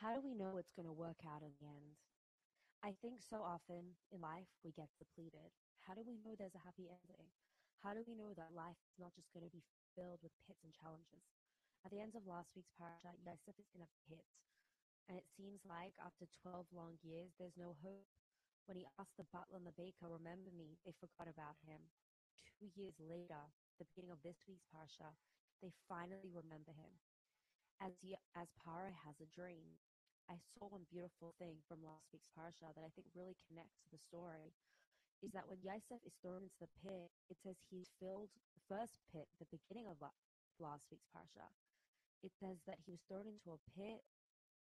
how do we know it's going to work out in the end? I think so often in life we get depleted. How do we know there's a happy ending? How do we know that life is not just going to be filled with pits and challenges? At the end of last week's parasha, Yosef is in a pit. And it seems like after 12 long years, there's no hope. When he asked the butler and the baker, remember me, they forgot about him. Two years later, the beginning of this week's parasha, they finally remember him. As, as Paro has a dream, I saw one beautiful thing from last week's parasha that I think really connects to the story is that when Yosef is thrown into the pit, it says he filled the first pit, the beginning of last week's parsha. It says that he was thrown into a pit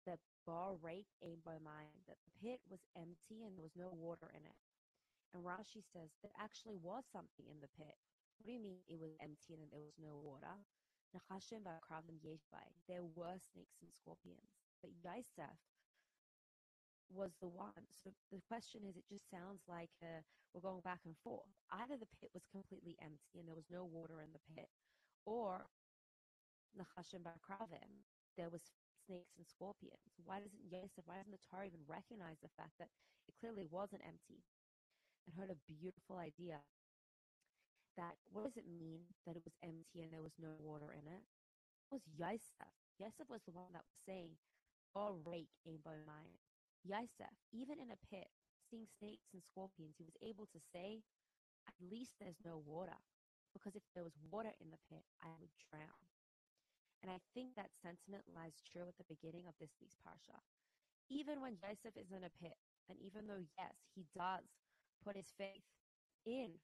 that bar rake aimed by mine, that the pit was empty and there was no water in it. And Rashi says there actually was something in the pit. What do you mean it was empty and there was no water? There were snakes and scorpions. But Yosef was the one. So the question is, it just sounds like uh, we're going back and forth. Either the pit was completely empty and there was no water in the pit, or Nachashim Bakravim, there was snakes and scorpions. Why doesn't Yosef, why doesn't the Torah even recognize the fact that it clearly wasn't empty? And heard a beautiful idea that what does it mean that it was empty and there was no water in it? It was Yosef. Yosef was the one that was saying, Oh, rake aim by mine. Yosef, even in a pit, seeing snakes and scorpions, he was able to say, At least there's no water. Because if there was water in the pit, I would drown. And I think that sentiment lies true at the beginning of this week's Parsha. Even when Yosef is in a pit, and even though, yes, he does put his faith in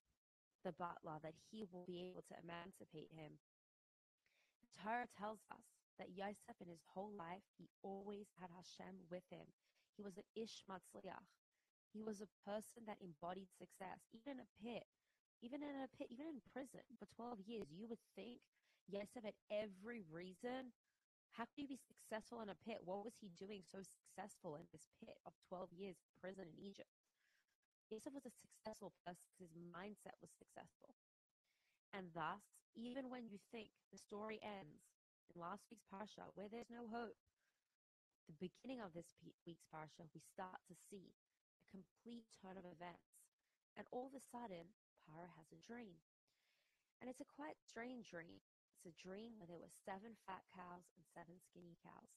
the butler that he will be able to emancipate him, the Torah tells us that Yosef in his whole life, he always had Hashem with him. He was an ish matzliach. He was a person that embodied success, even in a pit, even in a pit, even in prison for 12 years. You would think Yosef had every reason. How could he be successful in a pit? What was he doing so successful in this pit of 12 years prison in Egypt? Yosef was a successful person. His mindset was successful. And thus, even when you think the story ends in last week's Parsha, where there's no hope, the beginning of this week's parsha, we start to see a complete turn of events. And all of a sudden, Paro has a dream. And it's a quite strange dream. It's a dream where there were seven fat cows and seven skinny cows.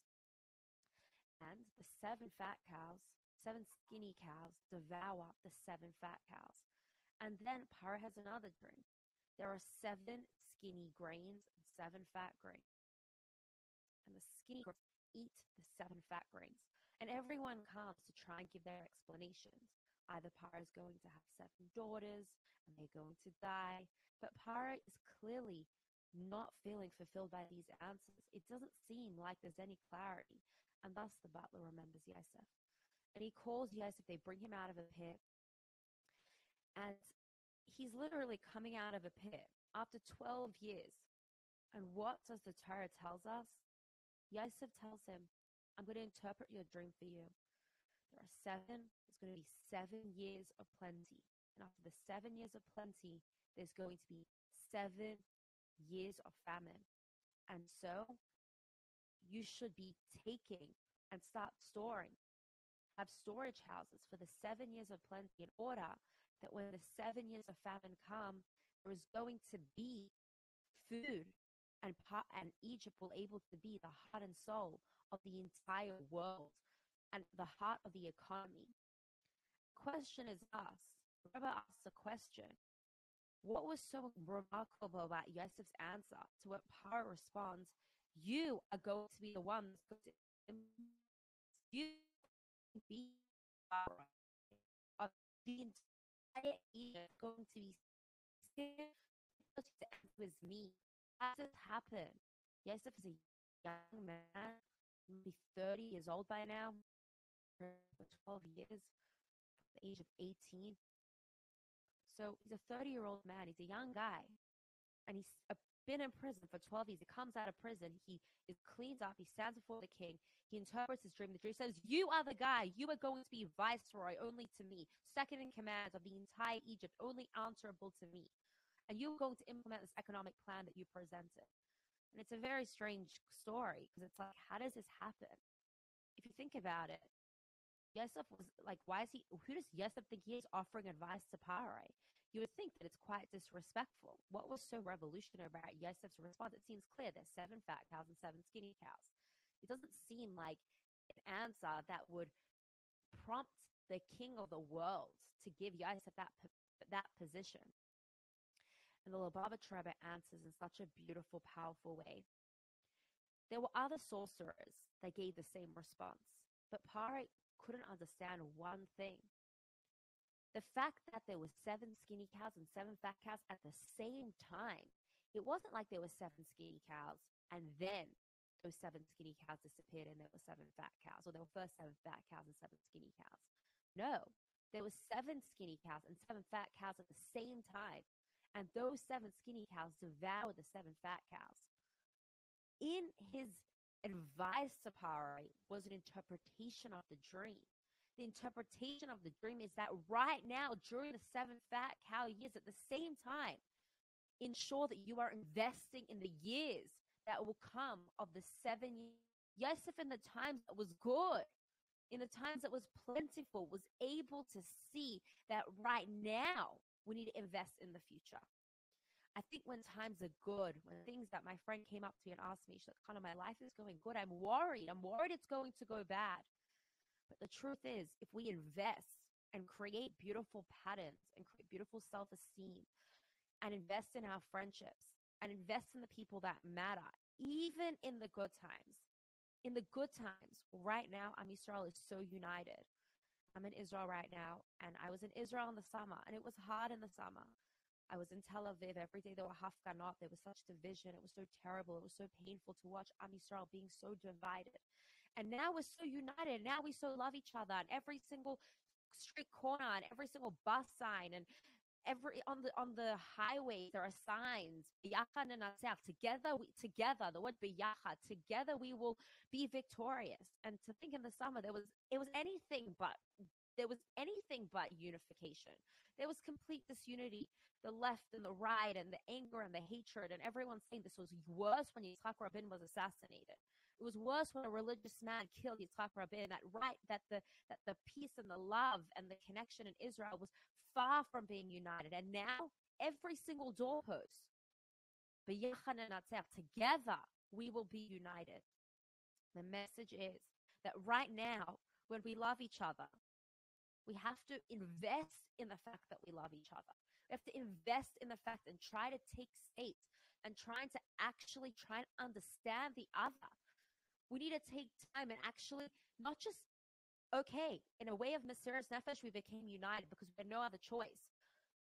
And the seven fat cows, seven skinny cows, devour the seven fat cows. And then Paro has another dream. There are seven skinny grains and seven fat grains. And the skinny eat the seven fat grains. And everyone comes to try and give their explanations. Either Paro is going to have seven daughters and they're going to die. But Paro is clearly not feeling fulfilled by these answers. It doesn't seem like there's any clarity. And thus the butler remembers Yosef. And he calls Yosef, they bring him out of a pit. And he's literally coming out of a pit after 12 years. And what does the Torah tells us? Yosef tells him, I'm going to interpret your dream for you. There are seven, there's going to be seven years of plenty. And after the seven years of plenty, there's going to be seven years of famine. And so you should be taking and start storing. Have storage houses for the seven years of plenty in order that when the seven years of famine come, there is going to be food and, and Egypt will able to be the heart and soul of the entire world and the heart of the economy. Question is asked. Rabbi asks a question. What was so remarkable about Yosef's answer to what Paro responds? You are going to be the one that's going to you be of the entire Egypt going to be with me how does this happen? Yosef is a young man, maybe 30 years old by now, for 12 years, the age of 18. So he's a 30 year old man. He's a young guy. And he's uh, been in prison for 12 years. He comes out of prison. He is up. He stands before the king. He interprets his dream. The dream says, You are the guy. You are going to be viceroy only to me, second in command of the entire Egypt, only answerable to me and you're going to implement this economic plan that you presented. And it's a very strange story because it's like, how does this happen? if you think about it, Yosef was like, why is he, who does Yosef think he is offering advice to Paro? You would think that it's quite disrespectful. What was so revolutionary about Yosef's response? It seems clear there's seven fat cows and seven skinny cows. It doesn't seem like an answer that would prompt the king of the world to give Yosef that, that position. And the Lubavitcher Rebbe answers in such a beautiful, powerful way. There were other sorcerers that gave the same response, but Paro couldn't understand one thing. The fact that there were seven skinny cows and seven fat cows at the same time, it wasn't like there were seven skinny cows and then those seven skinny cows disappeared and there were seven fat cows, or there were first seven fat cows and seven skinny cows. No, there were seven skinny cows and seven fat cows at the same time and those seven skinny cows devoured the seven fat cows. In his advice to Paro was an interpretation of the dream. The interpretation of the dream is that right now, during the seven fat cow years, at the same time, ensure that you are investing in the years that will come of the seven years. Yosef, in the times that was good, in the times that was plentiful, was able to see that right now we need to invest in the future. I think when times are good, when things that my friend came up to me and asked me, she's like, Connor, my life is going good. I'm worried. I'm worried it's going to go bad. But the truth is, if we invest and create beautiful patterns and create beautiful self esteem and invest in our friendships and invest in the people that matter, even in the good times, in the good times, right now, Am is so united. I'm in Israel right now, and I was in Israel in the summer, and it was hard in the summer. I was in Tel Aviv every day. There were hafganot. There was such division. It was so terrible. It was so painful to watch Am Yisrael being so divided. And now we're so united. Now we so love each other. And every single street corner and every single bus sign and every on the on the highways there are signs together we together the word biyachad together we will be victorious. And to think in the summer there was it was anything but there was anything but unification. There was complete disunity. The left and the right and the anger and the hatred and everyone saying this was worse when Yitzhak Rabin was assassinated. It was worse when a religious man killed Yitzhak Rabin. That right, that the that the peace and the love and the connection in Israel was far from being united. And now every single doorpost, together we will be united. The message is that right now, when we love each other, we have to invest in the fact that we love each other. We have to invest in the fact and try to take state and trying to actually try and understand the other. We need to take time and actually not just okay, in a way of Mesiras Nefesh, we became united because we had no other choice.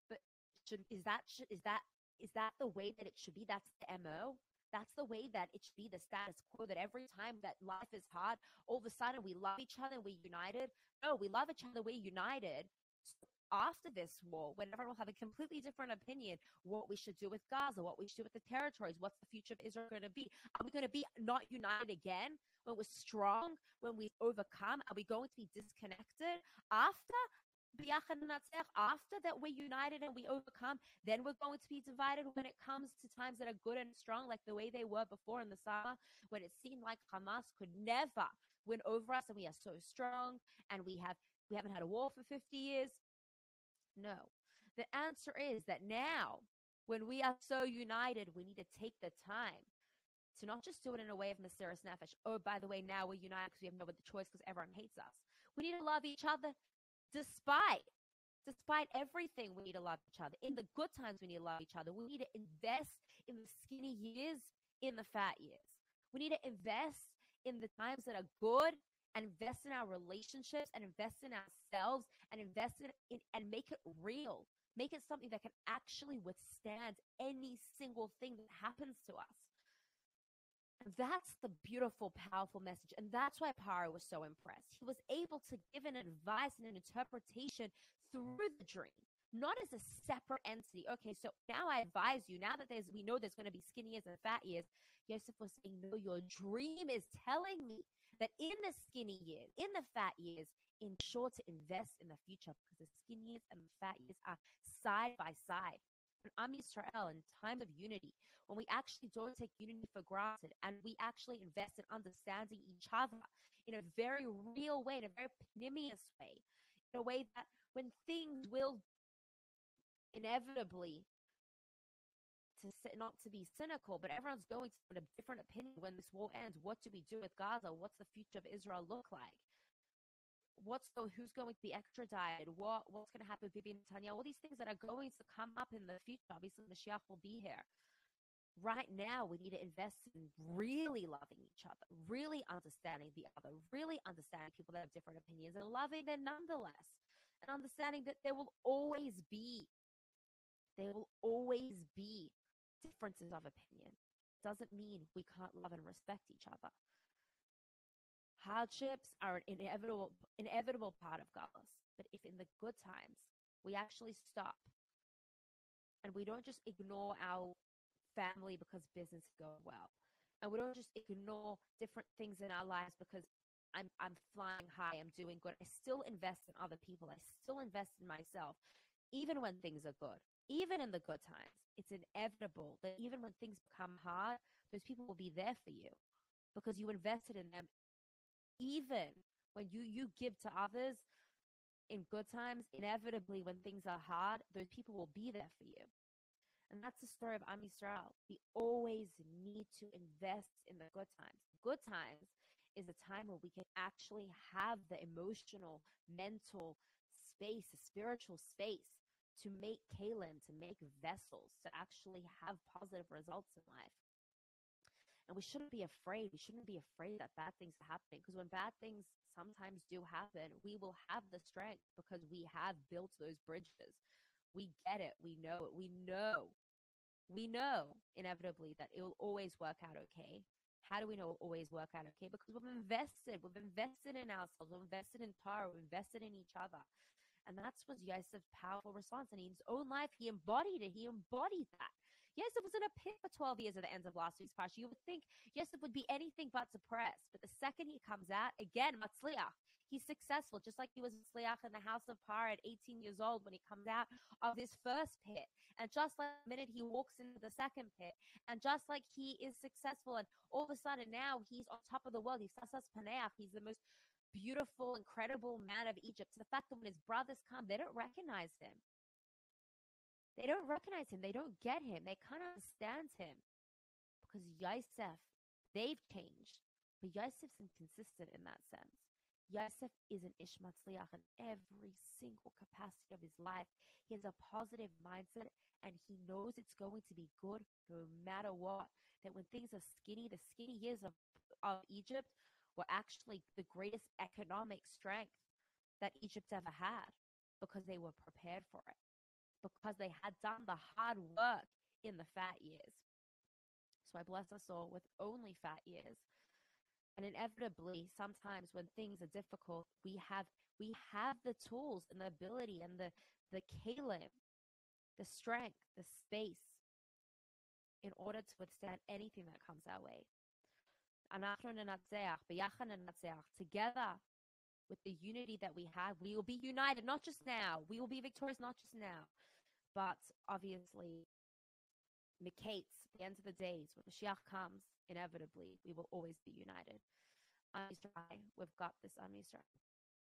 But should, is that is that is that the way that it should be? That's the mo. That's the way that it should be. The status quo that every time that life is hard, all of a sudden we love each other, we're united. No, we love each other, we're united. After this war, when everyone will have a completely different opinion, what we should do with Gaza, what we should do with the territories, what's the future of Israel going to be? Are we going to be not united again? When we're strong, when we overcome, are we going to be disconnected after? After that we're united and we overcome, then we're going to be divided when it comes to times that are good and strong, like the way they were before in the summer, when it seemed like Hamas could never win over us and we are so strong and we have we haven't had a war for 50 years no. The answer is that now, when we are so united, we need to take the time to not just do it in a way of Mesiras Nefesh. Oh, by the way, now we're united because we have no other choice because everyone hates us. We need to love each other despite despite everything, we need to love each other. In the good times, we need to love each other. We need to invest in the skinny years, in the fat years. We need to invest in the times that are good and invest in our relationships and invest in ourselves and invest in, in and make it real. Make it something that can actually withstand any single thing that happens to us. That's the beautiful, powerful message. And that's why Paro was so impressed. He was able to give an advice and an interpretation through the dream, not as a separate entity. Okay, so now I advise you, now that there's we know there's going to be skinny years and fat years, Yosef was saying, No, your dream is telling me that in the skinny years, in the fat years, ensure to invest in the future because the skinny years and the fat years are side by side. when Am Yisrael in times of unity, when we actually don't take unity for granted and we actually invest in understanding each other in a very real way, in a very pneumious way, in a way that when things will inevitably to not to be cynical, but everyone's going to have a different opinion when this war ends. What do we do with Gaza? What's the future of Israel look like? What's the, who's going to be extradited? What what's going to happen Bibi Netanyahu? All these things that are going to come up in the future. Obviously, the Mashiach will be here. Right now, we need to invest in really loving each other, really understanding the other, really understanding people that have different opinions, and loving them nonetheless, and understanding that there will always be, there will always be differences of opinion. Doesn't mean we can't love and respect each other. Hardships are an inevitable, inevitable part of Galus. But if in the good times we actually stop and we don't just ignore our family because business is going well, and we don't just ignore different things in our lives because I'm I'm flying high, I'm doing good. I still invest in other people. I still invest in myself, even when things are good, even in the good times. It's inevitable that even when things become hard, those people will be there for you because you invested in them even when you you give to others in good times, inevitably when things are hard, those people will be there for you. And that's the story of Am Yisrael. We always need to invest in the good times. Good times is a time where we can actually have the emotional, mental space, a spiritual space to make kalim, to make vessels, to actually have positive results in life. And we shouldn't be afraid. We shouldn't be afraid that bad things are happening because when bad things sometimes do happen, we will have the strength because we have built those bridges. We get it. We know it. We know. We know inevitably that it will always work out okay. How do we know it will always work out okay? Because we've invested. We've invested in ourselves. We've invested in Torah. We've invested in each other. And that's was Yosef's powerful response. And in his own life, he embodied it. He embodied that. Yosef was in a pit for 12 years at the end of last week's parsha. You would think Yosef would be anything but suppressed. But the second he comes out, again, Matzliach, he's successful, just like he was Matzliach in the house of Par at 18 years old when he comes out of this first pit. And just like the minute he walks into the second pit, and just like he is successful, and all of a sudden now he's on top of the world. He's Tzafnas Paneach. He's the most beautiful, incredible man of Egypt. The fact that when his brothers come, they don't recognize him. They don't recognize him. They don't get him. They can't understand him. Because Yosef, they've changed. But Yosef's inconsistent in that sense. Yosef is an Ishmatzliach in every single capacity of his life. He has a positive mindset and he knows it's going to be good no matter what. That when things are skinny, the skinny years of, of Egypt were actually the greatest economic strength that Egypt ever had because they were prepared for it because they had done the hard work in the fat years. So I bless us all with only fat years. And inevitably, sometimes when things are difficult, we have we have the tools and the ability and the the kalim, the strength, the space in order to withstand anything that comes our way. Together with the unity that we have, we will be united, not just now. We will be victorious, not just now, but obviously, Miketz, the end of the days, when the Shiach comes, inevitably, we will always be united. We've got this Am.